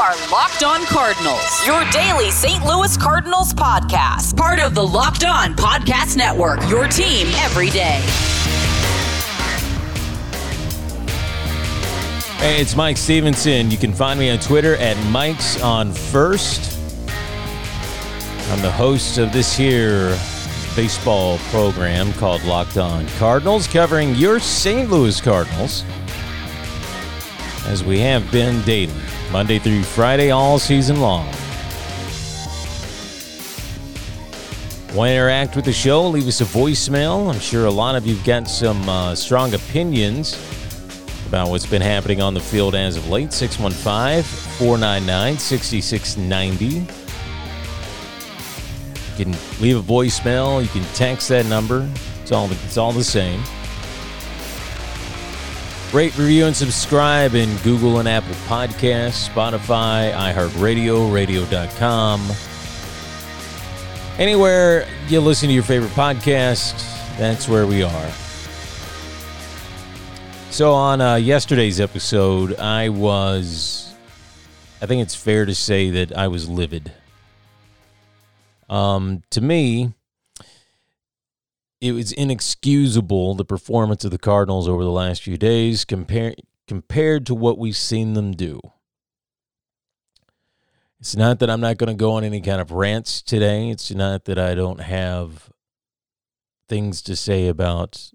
are Locked On Cardinals, your daily St. Louis Cardinals podcast, part of the Locked On Podcast Network, your team every day. Hey, it's Mike Stevenson. You can find me on Twitter at Mike's on First. I'm the host of this here baseball program called Locked On Cardinals, covering your St. Louis Cardinals, as we have been daily, Monday through Friday, all season long. Want to interact with the show? Leave us a voicemail. I'm sure a lot of you've got some uh, strong opinions about what's been happening on the field as of late. 615 499 6690. You can leave a voicemail. You can text that number. It's all it's all the same. Rate, review, and subscribe in Google and Apple Podcasts, Spotify, iHeartRadio, radio.com. Anywhere you listen to your favorite podcast, that's where we are. So, on uh, yesterday's episode, I was, I think it's fair to say that I was livid. Um, to me, it was inexcusable the performance of the Cardinals over the last few days compared compared to what we've seen them do. It's not that I'm not going to go on any kind of rants today. It's not that I don't have things to say about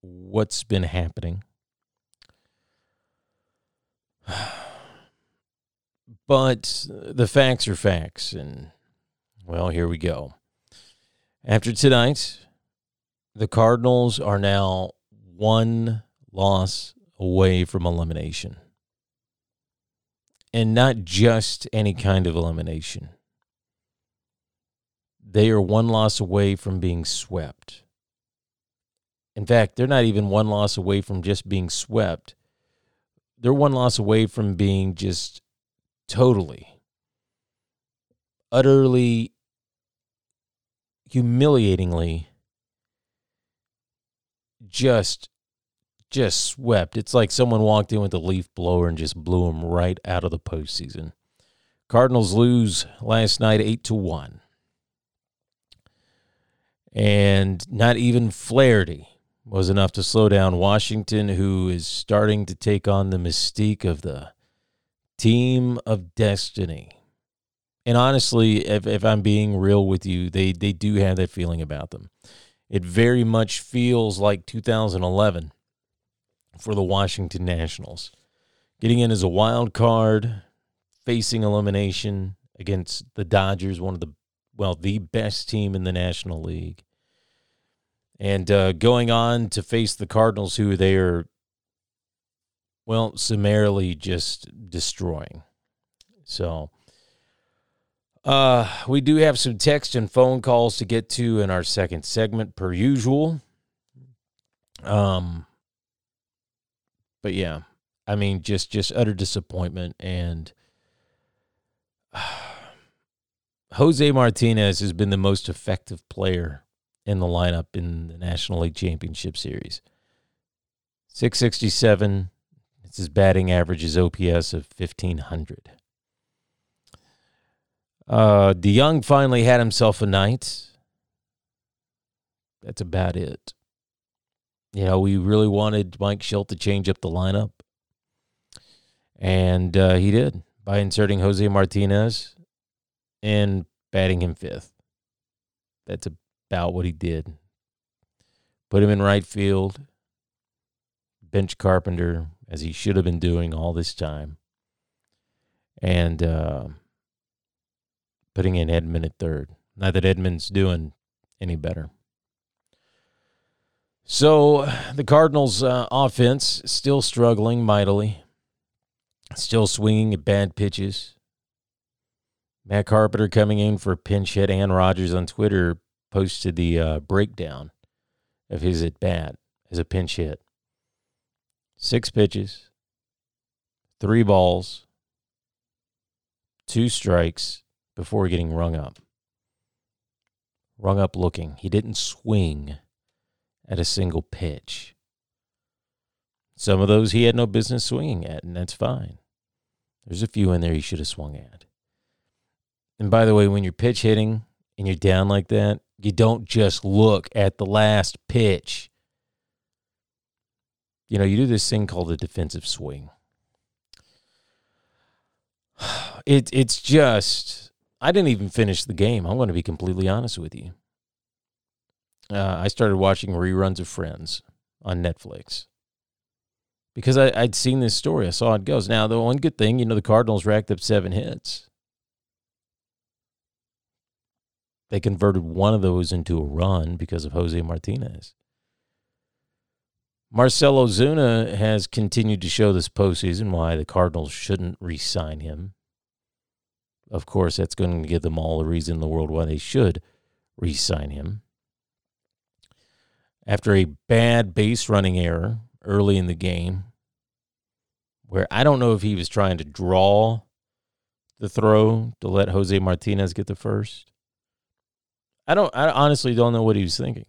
what's been happening. But the facts are facts and well, here we go. After tonight, the Cardinals are now one loss away from elimination. And not just any kind of elimination. They are one loss away from being swept. In fact, they're not even one loss away from just being swept. They're one loss away from being just totally, utterly humiliatingly just just swept. It's like someone walked in with a leaf blower and just blew them right out of the postseason. Cardinals lose last night eight to one, and not even Flaherty was enough to slow down Washington, who is starting to take on the mystique of the team of destiny. And honestly, if, if I'm being real with you, they, they do have that feeling about them. It very much feels like 2011 for the Washington Nationals. Getting in as a wild card, facing elimination against the Dodgers, one of the, well, the best team in the National League. And uh, going on to face the Cardinals, who they are, well, summarily just destroying. So uh, we do have some text and phone calls to get to in our second segment, per usual. Um, but yeah, I mean, just just utter disappointment, and uh, Jose Martinez has been the most effective player in the lineup in the National League Championship Series. Six sixty seven. It's his batting average, his OPS of fifteen hundred. Uh, DeJong finally had himself a night. That's about it. You know, we really wanted Mike Shildt to change up the lineup. And uh, he did by inserting Jose Martinez and batting him fifth. That's about what he did. Put him in right field, bench Carpenter, as he should have been doing all this time. And, uh, putting in Edman at third. Not that Edman's doing any better. So the Cardinals' uh, offense still struggling mightily, still swinging at bad pitches. Matt Carpenter coming in for a pinch hit. Anne Rogers on Twitter posted the uh, breakdown of his at bat as a pinch hit. Six pitches, three balls, two strikes, before getting rung up. Rung up looking. He didn't swing at a single pitch. Some of those he had no business swinging at, and that's fine. There's a few in there he should have swung at. And by the way, when you're pitch hitting and you're down like that, you don't just look at the last pitch. You know, you do this thing called a defensive swing. It it's just I didn't even finish the game. I'm going to be completely honest with you. Uh, I started watching reruns of Friends on Netflix because I, would seen this story. I saw it goes. Now, the one good thing, you know, the Cardinals racked up seven hits. They converted one of those into a run because of Jose Martinez. Marcell Ozuna has continued to show this postseason why the Cardinals shouldn't re sign him. Of course, that's going to give them all the reason in the world why they should re sign him. After a bad base running error early in the game, where I don't know if he was trying to draw the throw to let Jose Martinez get the first. I don't I honestly don't know what he was thinking.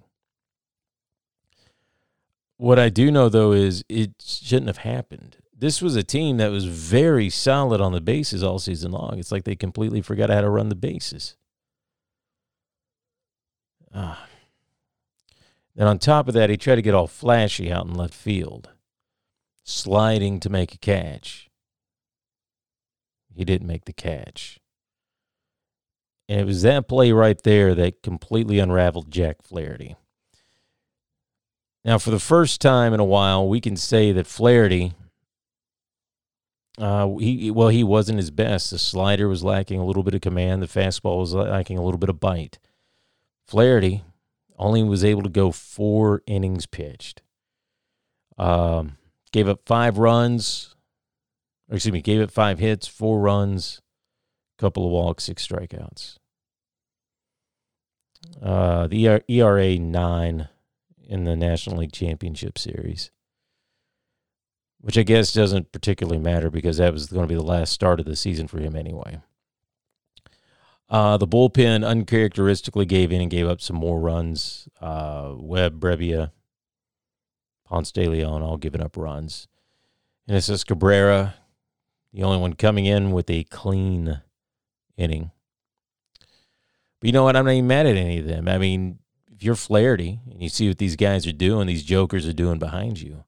What I do know though is it shouldn't have happened. This was a team that was very solid on the bases all season long. It's like they completely forgot how to run the bases. Ah. Then on top of that, he tried to get all flashy out in left field, sliding to make a catch. He didn't make the catch. And it was that play right there that completely unraveled Jack Flaherty. Now, for the first time in a while, we can say that Flaherty, uh, he well, he wasn't his best. The slider was lacking a little bit of command. The fastball was lacking a little bit of bite. Flaherty only was able to go four innings pitched. Um, gave up five runs. excuse me, gave up five hits, four runs, couple of walks, six strikeouts. Uh, the ERA nine in the National League Championship Series, which I guess doesn't particularly matter because that was going to be the last start of the season for him anyway. Uh, the bullpen uncharacteristically gave in and gave up some more runs. Uh, Webb, Brebbia, Ponce de Leon all giving up runs. And it's just Cabrera, the only one coming in with a clean inning. But you know what? I'm not even mad at any of them. I mean, if you're Flaherty and you see what these guys are doing, these jokers are doing behind you,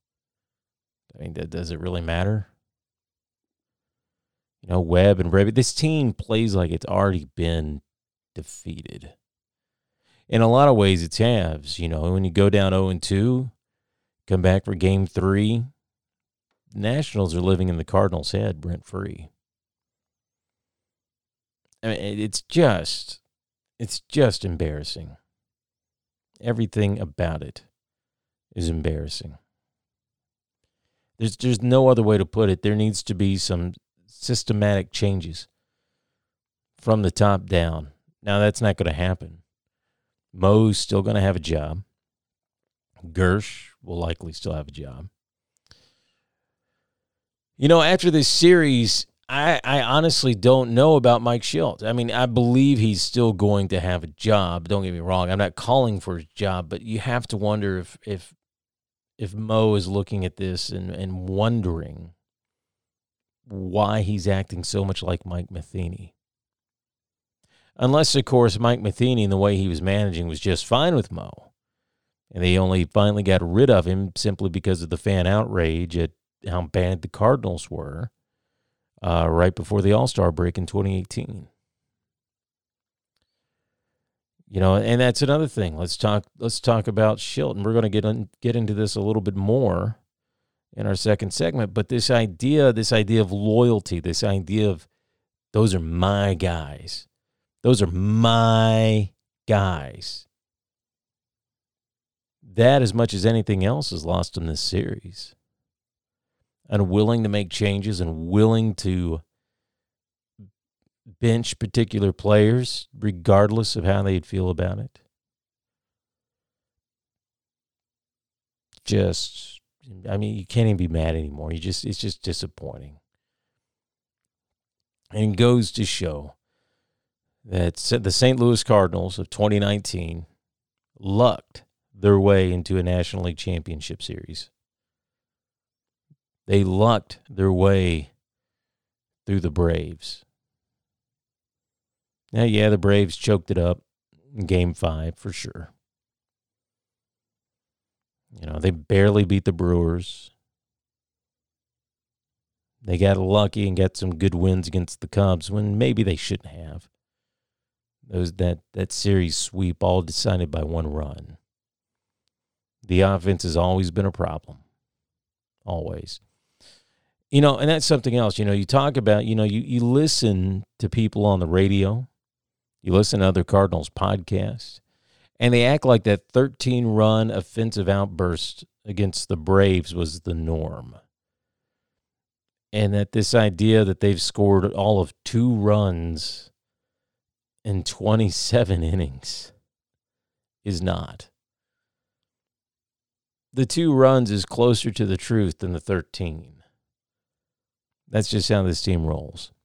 I mean, that, does it really matter? You know, Webb and Reby, this team plays like it's already been defeated. In a lot of ways, it's halves. You know, when you go down 0 and 2, come back for game three, Nationals are living in the Cardinals' head, Brent free. I mean, it's just, it's just embarrassing. Everything about it is embarrassing. There's, there's no other way to put it. There needs to be some systematic changes from the top down. Now, that's not going to happen. Mo's still going to have a job. Girsch will likely still have a job. You know, after this series, I, I honestly don't know about Mike Shildt. I mean, I believe he's still going to have a job. Don't get me wrong. I'm not calling for his job, but you have to wonder if if if Mo is looking at this and, and wondering why he's acting so much like Mike Matheny. Unless, of course, Mike Matheny and the way he was managing was just fine with Mo. And they only finally got rid of him simply because of the fan outrage at how bad the Cardinals were uh, right before the All Star break in 2018. You know, and that's another thing. Let's talk. Let's talk about Shilton. We're going to get on, get into this a little bit more in our second segment. But this idea, this idea of loyalty, this idea of those are my guys, those are my guys. That, as much as anything else, is lost in this series unwilling to make changes and willing to bench particular players regardless of how they'd feel about it. Just I mean, you can't even be mad anymore. You just it's just disappointing. And it goes to show that the St. Louis Cardinals of 2019 lucked their way into a National League Championship Series. They lucked their way through the Braves. Now, yeah, the Braves choked it up in game five for sure. You know, they barely beat the Brewers. They got lucky and got some good wins against the Cubs when maybe they shouldn't have. Those that that series sweep all decided by one run. The offense has always been a problem. Always. You know, and that's something else. You know, you talk about, you know, you, you listen to people on the radio, you listen to other Cardinals podcasts, and they act like that 13 run offensive outburst against the Braves was the norm. And that this idea that they've scored all of two runs in 27 innings is not. The two runs is closer to the truth than the 13. That's just how this team rolls.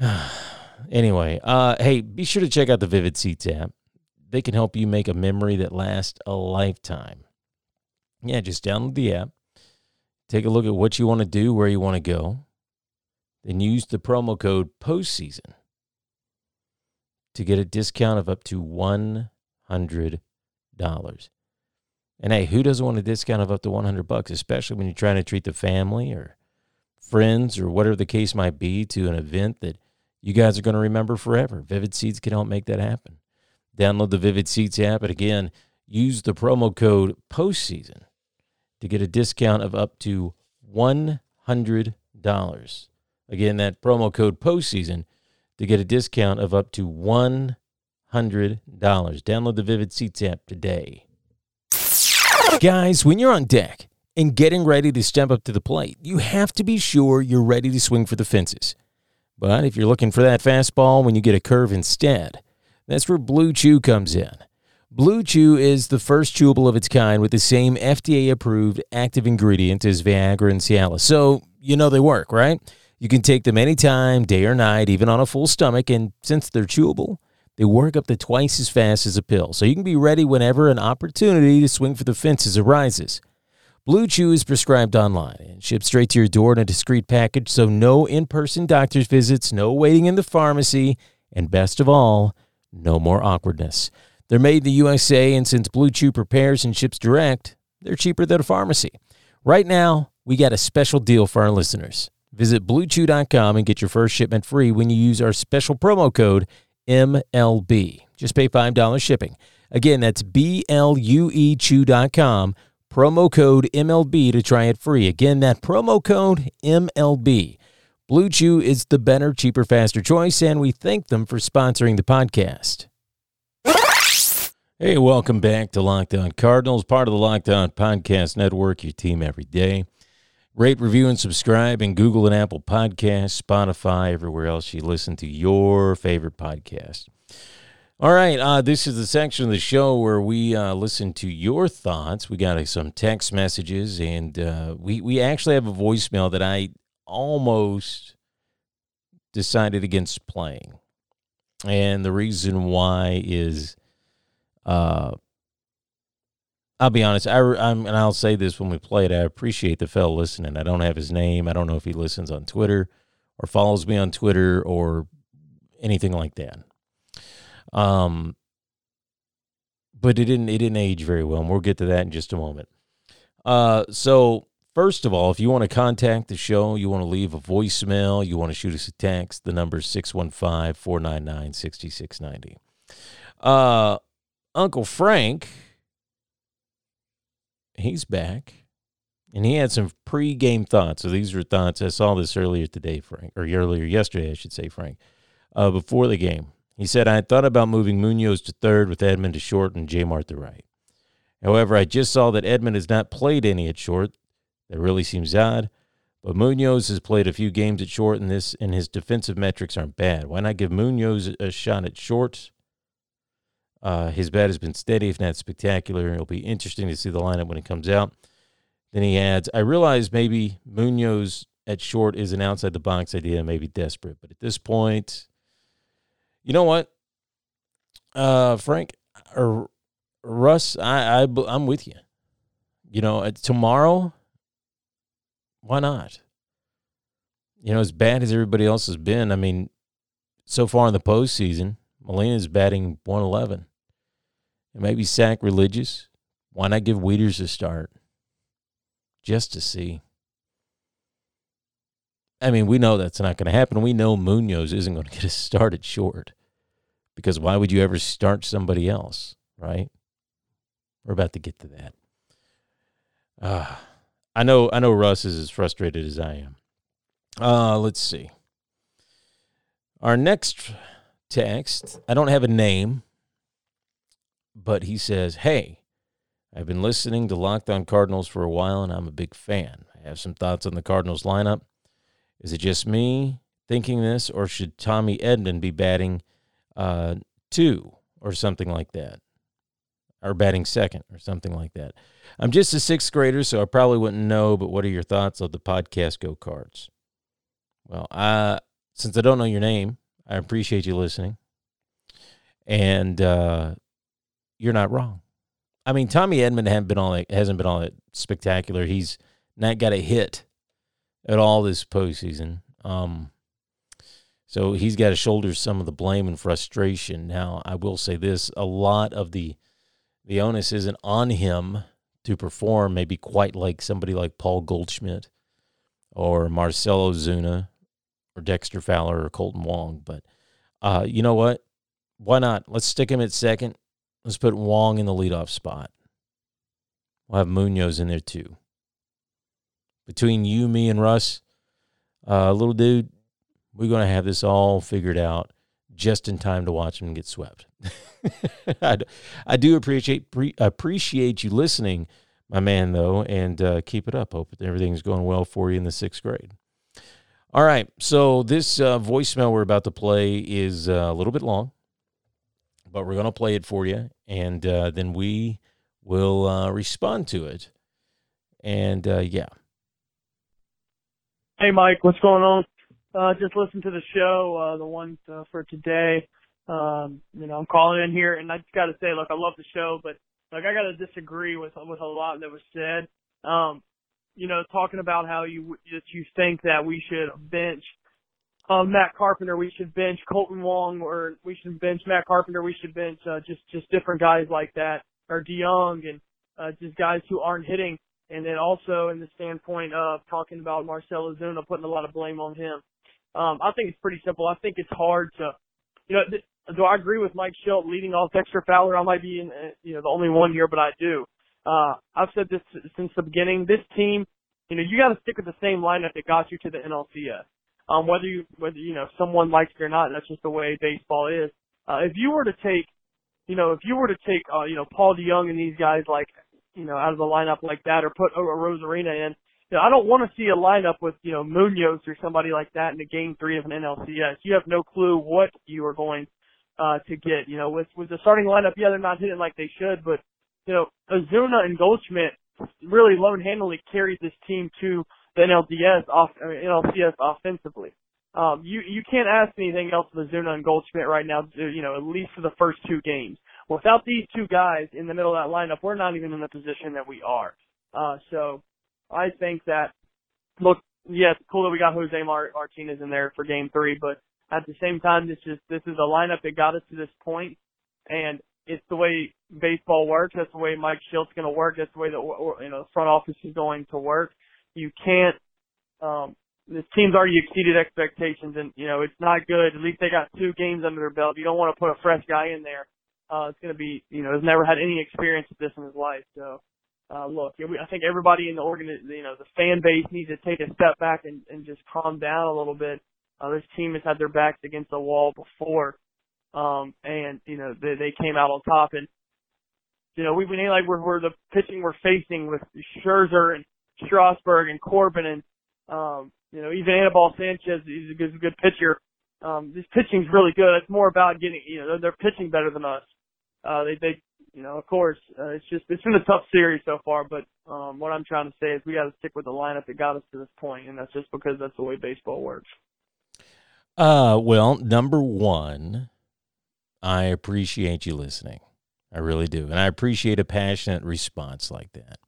anyway, uh, hey, be sure to check out the Vivid Seats app. They can help you make a memory that lasts a lifetime. Yeah, just download the app, take a look at what you want to do, where you want to go, then use the promo code postseason to get a discount of up to $100. And hey, who doesn't want a discount of up to 100 bucks, especially when you're trying to treat the family or friends or whatever the case might be to an event that you guys are going to remember forever. Vivid Seats can help make that happen. Download the Vivid Seats app and again, use the promo code postseason to get a discount of up to $100. Again, that promo code postseason to get a discount of up to $100. Download the Vivid Seats app today. Guys, when you're on deck and getting ready to step up to the plate, you have to be sure you're ready to swing for the fences. But if you're looking for that fastball when you get a curve instead, that's where Blue Chew comes in. Blue Chew is the first chewable of its kind with the same FDA approved active ingredient as Viagra and Cialis. So, you know they work, right? You can take them anytime, day or night, even on a full stomach, and since they're chewable, they work up to twice as fast as a pill, so you can be ready whenever an opportunity to swing for the fences arises. Blue Chew is prescribed online and shipped straight to your door in a discreet package, so no in person doctor's visits, no waiting in the pharmacy, and best of all, no more awkwardness. They're made in the USA, and since Blue Chew prepares and ships direct, they're cheaper than a pharmacy. Right now, we got a special deal for our listeners. Visit bluechew.com and get your first shipment free when you use our special promo code MLB. Just pay $5 shipping. Again, that's B L U E Chew.com. Promo code MLB to try it free. Again, that promo code MLB. Blue Chew is the better, cheaper, faster choice, and we thank them for sponsoring the podcast. Hey, welcome back to Locked On Cardinals, part of the Locked On Podcast Network, your team every day. Rate, review, and subscribe in Google and Apple Podcasts, Spotify, everywhere else you listen to your favorite podcast. All right, uh, this is the section of the show where we uh, listen to your thoughts. We got uh, some text messages, and uh, we we actually have a voicemail that I almost decided against playing, and the reason why is uh, I'll be honest. I, I'm, and I'll say this when we play it. I appreciate the fellow listening. I don't have his name. I don't know if he listens on Twitter or follows me on Twitter or anything like that. Um, but it didn't. It didn't age very well, and we'll get to that in just a moment. Uh, so first of all, if you want to contact the show, you want to leave a voicemail, you want to shoot us a text, the number is 615 499 6690. Uh, Uncle Frank he's back. And he had some pre-game thoughts. So these are thoughts. I saw this earlier today, Frank, or earlier yesterday, I should say, Frank, uh, before the game. He said, I had thought about moving Munoz to third with Edman to short and J Mart to right. However, I just saw that Edman has not played any at short. That really seems odd. But Munoz has played a few games at short, and this and his defensive metrics aren't bad. Why not give Munoz a shot at short? Uh, his bat has been steady, if not spectacular. It'll be interesting to see the lineup when it comes out. Then he adds, I realize maybe Munoz at short is an outside the box idea, maybe desperate. But at this point, you know what? Uh, Frank or Russ, I, I, I'm with you. You know, tomorrow, why not? you know, as bad as everybody else has been, I mean, so far in the postseason, Molina's batting 111. It may be sacrilegious. Why not give Wieters a start? Just to see. I mean, we know that's not going to happen. We know Munoz isn't going to get a start at short because why would you ever start somebody else, right? We're about to get to that. Uh, I know I know Russ is as frustrated as I am. Uh, let's see. Our next text, I don't have a name, but he says, Hey, I've been listening to Locked On Cardinals for a while and I'm a big fan. I have some thoughts on the Cardinals lineup. Is it just me thinking this, or should Tommy Edman be batting uh, two or something like that? Or batting second or something like that. I'm just a sixth grader, so I probably wouldn't know, but what are your thoughts of the podcast go cards? Well, since I don't know your name, I appreciate you listening. And uh, you're not wrong. I mean, Tommy Edman hasn't been all that, hasn't been all that spectacular. He's not got a hit at all this postseason. Um, so he's got to shoulder some of the blame and frustration. Now, I will say this: a lot of the the onus isn't on him to perform, maybe quite like somebody like Paul Goldschmidt or Marcelo Ozuna or Dexter Fowler or Kolten Wong. But uh, you know what? Why not? Let's stick him at second. Let's put Wong in the leadoff spot. We'll have Munoz in there too between you, me, and Russ, uh, little dude, we're going to have this all figured out just in time to watch him get swept. I, I do appreciate pre, appreciate you listening, my man, though, and uh, keep it up. Hope everything's going well for you in the sixth grade. All right, so this uh, voicemail we're about to play is uh, a little bit long, but we're going to play it for you, and uh, then we will uh, respond to it. And uh, yeah, Hey, Mike, what's going on? Uh, just listen to the show, uh, the one uh, for today. Um, you know, I'm calling in here, and I just got to say, look, I love the show, but like I got to disagree with with a lot that was said. Um, you know, talking about how you that you think that we should bench um, Matt Carpenter, we should bench Kolten Wong, or we should bench Matt Carpenter, we should bench uh, just just different guys like that, or DeJong, and uh, just guys who aren't hitting. And then also in the standpoint of talking about Marcell Ozuna, putting a lot of blame on him. Um, I think it's pretty simple. I think it's hard to, you know, th- do I agree with Mike Shildt leading off Dexter Fowler? I might be, in, uh, you know, the only one here, but I do. Uh, I've said this since the beginning. This team, you know, you got to stick with the same lineup that got you to the NLCS. Um, whether you, whether you know someone likes it or not, that's just the way baseball is. Uh, if you were to take, you know, if you were to take, uh, you know, Paul DeJong and these guys like you know, out of the lineup like that or put a Arozarena in. You know, I don't want to see a lineup with, you know, Munoz or somebody like that in a game three of an NLCS. You have no clue what you are going uh to get. You know, with with the starting lineup, yeah, they're not hitting like they should, but you know, Ozuna and Goldschmidt really lone handedly carried this team to the NLDS off I mean, NLCS offensively. Um, you you can't ask anything else of Ozuna and Goldschmidt right now. You know, at least for the first two games. Without these two guys in the middle of that lineup, we're not even in the position that we are. Uh, so I think that, look, yes, cool that we got Jose Martinez in there for game three, but at the same time, this is, this is a lineup that got us to this point, and it's the way baseball works. That's the way Mike Shildt's going to work. That's the way the you know front office is going to work. You can't. Um, this team's already exceeded expectations, and you know it's not good. At least they got two games under their belt. You don't want to put a fresh guy in there uh, it's going to be, you know, has never had any experience with this in his life. So, uh, look, I think everybody in the organ, you know, the fan base needs to take a step back and, and just calm down a little bit. Uh, this team has had their backs against the wall before, um, and you know they they came out on top. And you know we we like we're, we're the pitching we're facing with Scherzer and Strasburg and Corbin and um, you know even Anibal Sanchez is a good, good pitcher. Um, this pitching's really good. It's more about getting you know they're, they're pitching better than us uh, they, they, you know, of course, uh, it's just, it's been a tough series so far, but, um, what I'm trying to say is we got to stick with the lineup that got us to this point, and that's just because that's the way baseball works. Uh, well, number one, I appreciate you listening. I really do. And I appreciate a passionate response like that.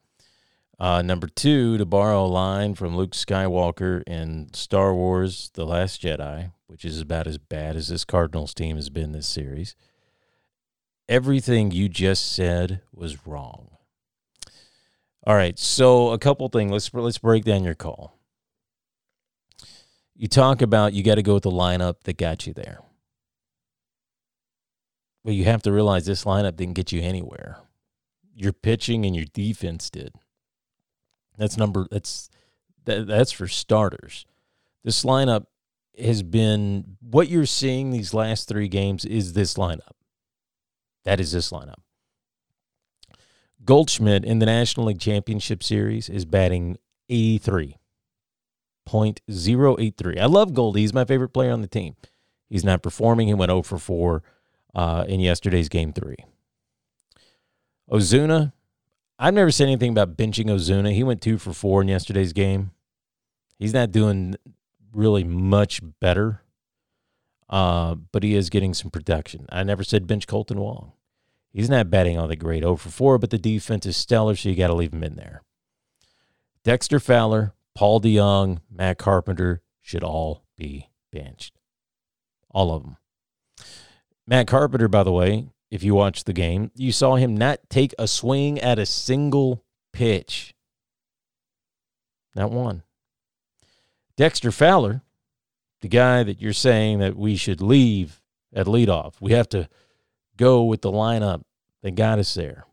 Uh, number two, to borrow a line from Luke Skywalker in Star Wars The Last Jedi, which is about as bad as this Cardinals team has been this series. Everything you just said was wrong. All right, so a couple things. Let's let's break down your call. You talk about you got to go with the lineup that got you there. Well, you have to realize this lineup didn't get you anywhere. Your pitching and your defense did. That's number that's that, that's for starters. This lineup has been what you're seeing these last 3 games is this lineup. That is this lineup. Goldschmidt in the National League Championship Series is batting 83. 0.083. I love Goldie. He's my favorite player on the team. He's not performing. He went 0 for 4 uh, in yesterday's game three. Ozuna, I've never said anything about benching Ozuna. He went 2 for 4 in yesterday's game. He's not doing really much better, uh, but he is getting some production. I never said bench Kolten Wong. He's not batting all the great 0 for 4, but the defense is stellar, so you got to leave him in there. Dexter Fowler, Paul DeJong, Matt Carpenter should all be benched. All of them. Matt Carpenter, by the way, if you watched the game, you saw him not take a swing at a single pitch. Not one. Dexter Fowler, the guy that you're saying that we should leave at leadoff, we have to go with the lineup that got us there.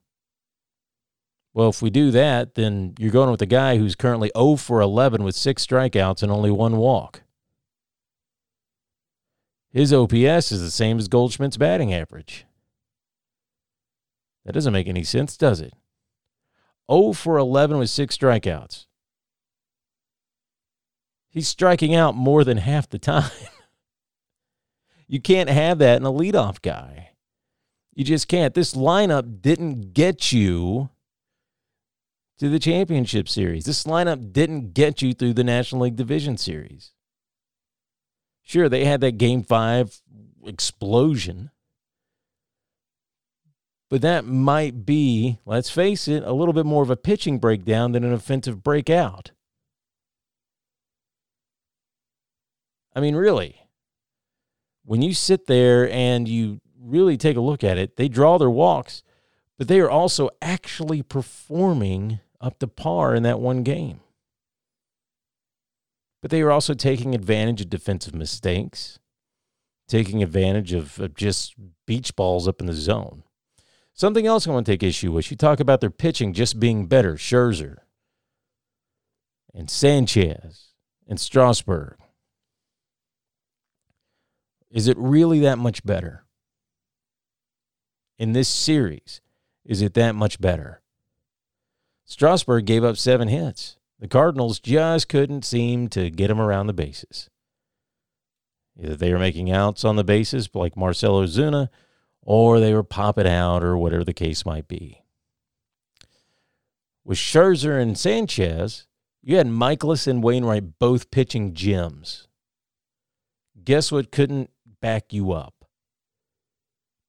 Well, if we do that, then you're going with a guy who's currently 0 for 11 with six strikeouts and only one walk. His OPS is the same as Goldschmidt's batting average. That doesn't make any sense, does it? 0 for 11 with six strikeouts. He's striking out more than half the time. you can't have that in a leadoff guy. You just can't. This lineup didn't get you to the championship series. This lineup didn't get you through the National League Division Series. Sure, they had that game five explosion. But that might be, let's face it, a little bit more of a pitching breakdown than an offensive breakout. I mean, really, when you sit there and you really take a look at it, they draw their walks, but they are also actually performing up to par in that one game. But they are also taking advantage of defensive mistakes, taking advantage of, of just beach balls up in the zone. Something else I want to take issue with. You talk about their pitching just being better. Scherzer and Sanchez and Strasburg. Is it really that much better? In this series, is it that much better? Strasburg gave up seven hits. The Cardinals just couldn't seem to get him around the bases. Either they were making outs on the bases like Marcell Ozuna, or they were popping out, or whatever the case might be. With Scherzer and Sanchez, you had Mikolas and Wainwright both pitching gems. Guess what couldn't back you up?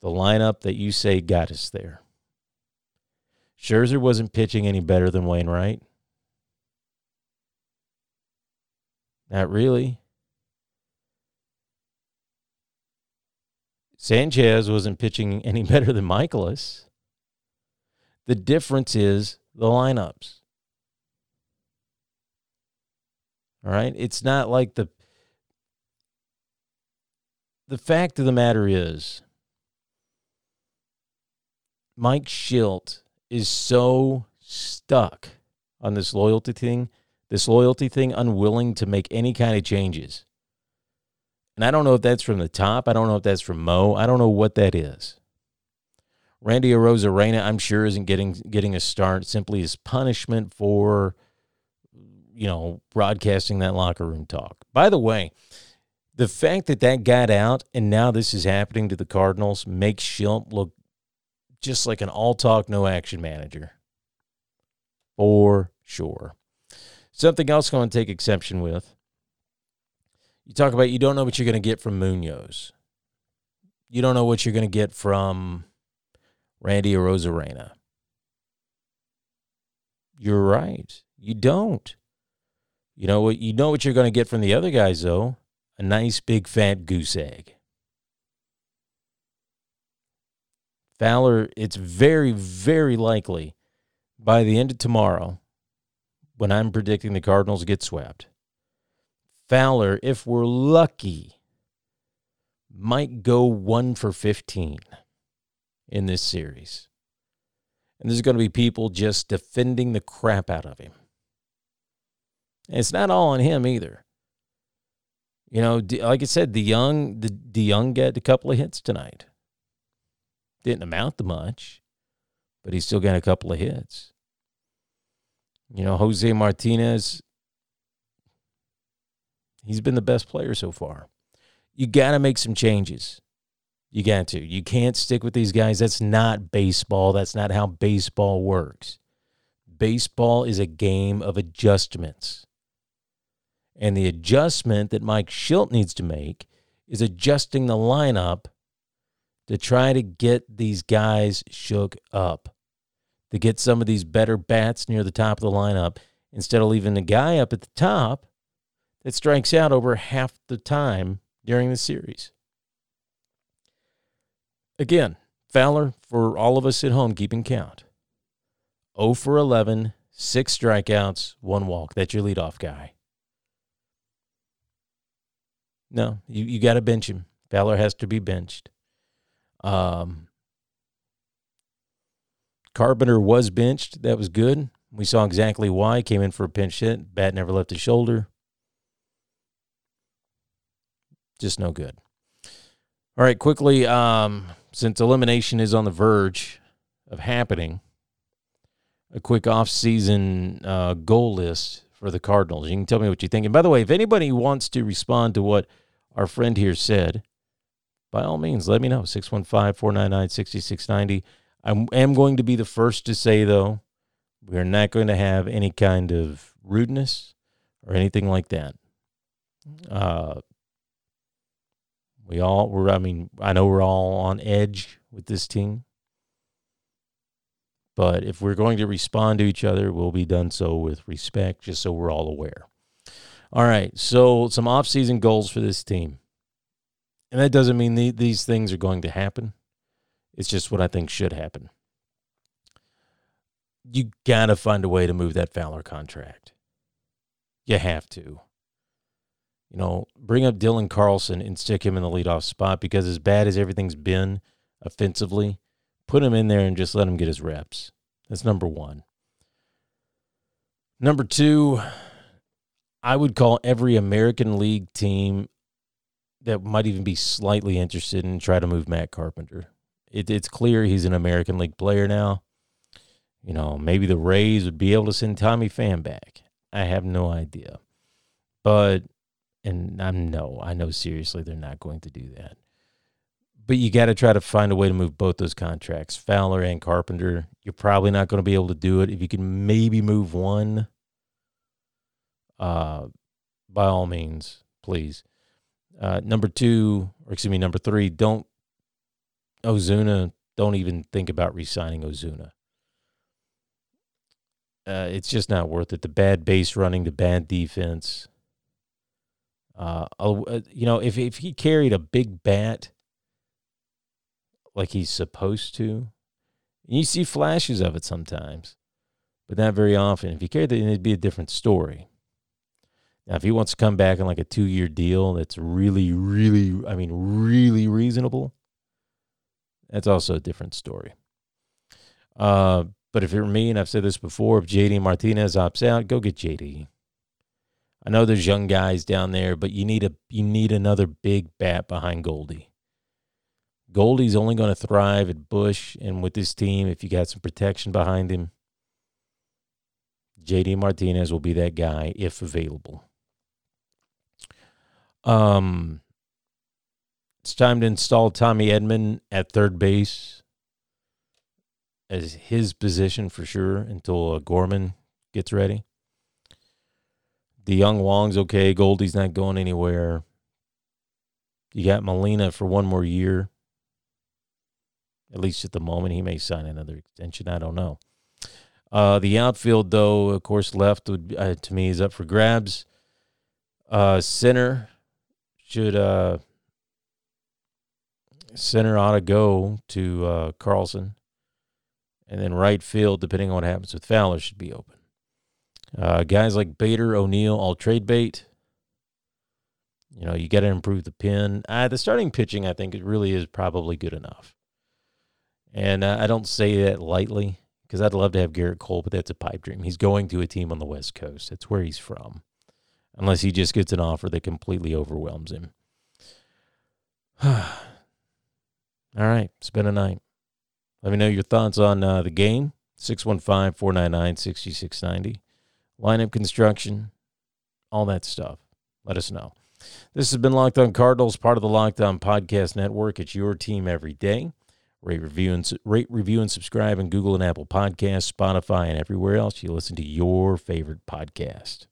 The lineup that you say got us there. Scherzer wasn't pitching any better than Wainwright. Not really. Sanchez wasn't pitching any better than Mikolas. The difference is the lineups. All right? It's not like the the fact of the matter is Mike Shildt is so stuck on this loyalty thing, this loyalty thing, unwilling to make any kind of changes. And I don't know if that's from the top. I don't know if that's from Mo. I don't know what that is. Randy Arozarena, I'm sure, isn't getting getting a start simply as punishment for, you know, broadcasting that locker room talk. By the way, the fact that that got out and now this is happening to the Cardinals makes Shildt look just like an all talk, no action manager. For sure. Something else I'm going to take exception with. You talk about you don't know what you're going to get from Munoz. You don't know what you're going to get from Randy Arozarena. You're right. You don't. You know what? You know what you're going to get from the other guys, though. A nice big fat goose egg. Fowler, it's very, very likely by the end of tomorrow, when I'm predicting the Cardinals get swept, Fowler, if we're lucky, might go one for 15 in this series. And there's going to be people just defending the crap out of him. And it's not all on him either. You know, like I said, DeJong the, DeJong got a couple of hits tonight. Didn't amount to much, but he still got a couple of hits. You know, Jose Martinez, he's been the best player so far. You got to make some changes. You got to. You can't stick with these guys. That's not baseball. That's not how baseball works. Baseball is a game of adjustments. And the adjustment that Mike Shildt needs to make is adjusting the lineup to try to get these guys shook up, to get some of these better bats near the top of the lineup instead of leaving the guy up at the top that strikes out over half the time during the series. Again, Fowler, for all of us at home keeping count 0 for 11, six strikeouts, one walk. That's your leadoff guy. No, you, you got to bench him. Fowler has to be benched. Um, Carpenter was benched. That was good. We saw exactly why. Came in for a pinch hit. Bat never left his shoulder. Just no good. All right, quickly, um, since elimination is on the verge of happening, a quick off-season uh, goal list for the Cardinals. You can tell me what you think. And by the way, if anybody wants to respond to what our friend here said, by all means, let me know. 615 499 6690. I am going to be the first to say, though, we're not going to have any kind of rudeness or anything like that. Uh, we all, we're, I mean, I know we're all on edge with this team. But if we're going to respond to each other, we'll be done so with respect, just so we're all aware. All right. So, some offseason goals for this team. And that doesn't mean the, these things are going to happen. It's just what I think should happen. You got to find a way to move that Fowler contract. You have to. You know, bring up Dylan Carlson and stick him in the leadoff spot because as bad as everything's been offensively, put him in there and just let him get his reps. That's number one. Number two, I would call every American League team that might even be slightly interested in try to move Matt Carpenter. It, it's clear he's an American League player now. You know, maybe the Rays would be able to send Tommy Pham back. I have no idea. But, and I'm no, I know seriously they're not going to do that. But you got to try to find a way to move both those contracts, Fowler and Carpenter. You're probably not going to be able to do it. If you can maybe move one, uh, by all means, please. Uh, number two, or excuse me, number three, don't Ozuna. Don't even think about re-signing Ozuna. Uh, it's just not worth it. The bad base running, the bad defense. Uh, uh, you know, if if he carried a big bat like he's supposed to, you see flashes of it sometimes, but not very often. If he carried it, it'd be a different story. Now, if he wants to come back on like a two year deal that's really, really, I mean, really reasonable, that's also a different story. Uh, but if you're me, and I've said this before, if JD Martinez opts out, go get JD. I know there's young guys down there, but you need a you need another big bat behind Goldie. Goldie's only going to thrive at Busch and with this team if you got some protection behind him. JD Martinez will be that guy if available. Um, it's time to install Tommy Edman at third base as his position for sure until uh, Gorman gets ready. The young Wong's okay. Goldie's not going anywhere. You got Molina for one more year. At least at the moment, he may sign another extension. I don't know. Uh, the outfield, though, of course, left would uh, to me is up for grabs. Uh, center should uh, center ought to go to uh, Carlson, and then right field, depending on what happens with Fowler, should be open. Uh, guys like Bader, O'Neill, all trade bait. You know, you got to improve the pin. Uh, the starting pitching, I think, it really is probably good enough. And uh, I don't say that lightly because I'd love to have Gerrit Cole, but that's a pipe dream. He's going to a team on the West Coast. That's where he's from, unless he just gets an offer that completely overwhelms him. All right, it's been a night. Let me know your thoughts on uh, the game. 615 499 6690. Lineup construction, all that stuff. Let us know. This has been Locked On Cardinals, part of the Locked On Podcast Network. It's your team every day. Rate, review, and rate, review, and subscribe in Google and Apple Podcasts, Spotify, and everywhere else you listen to your favorite podcast.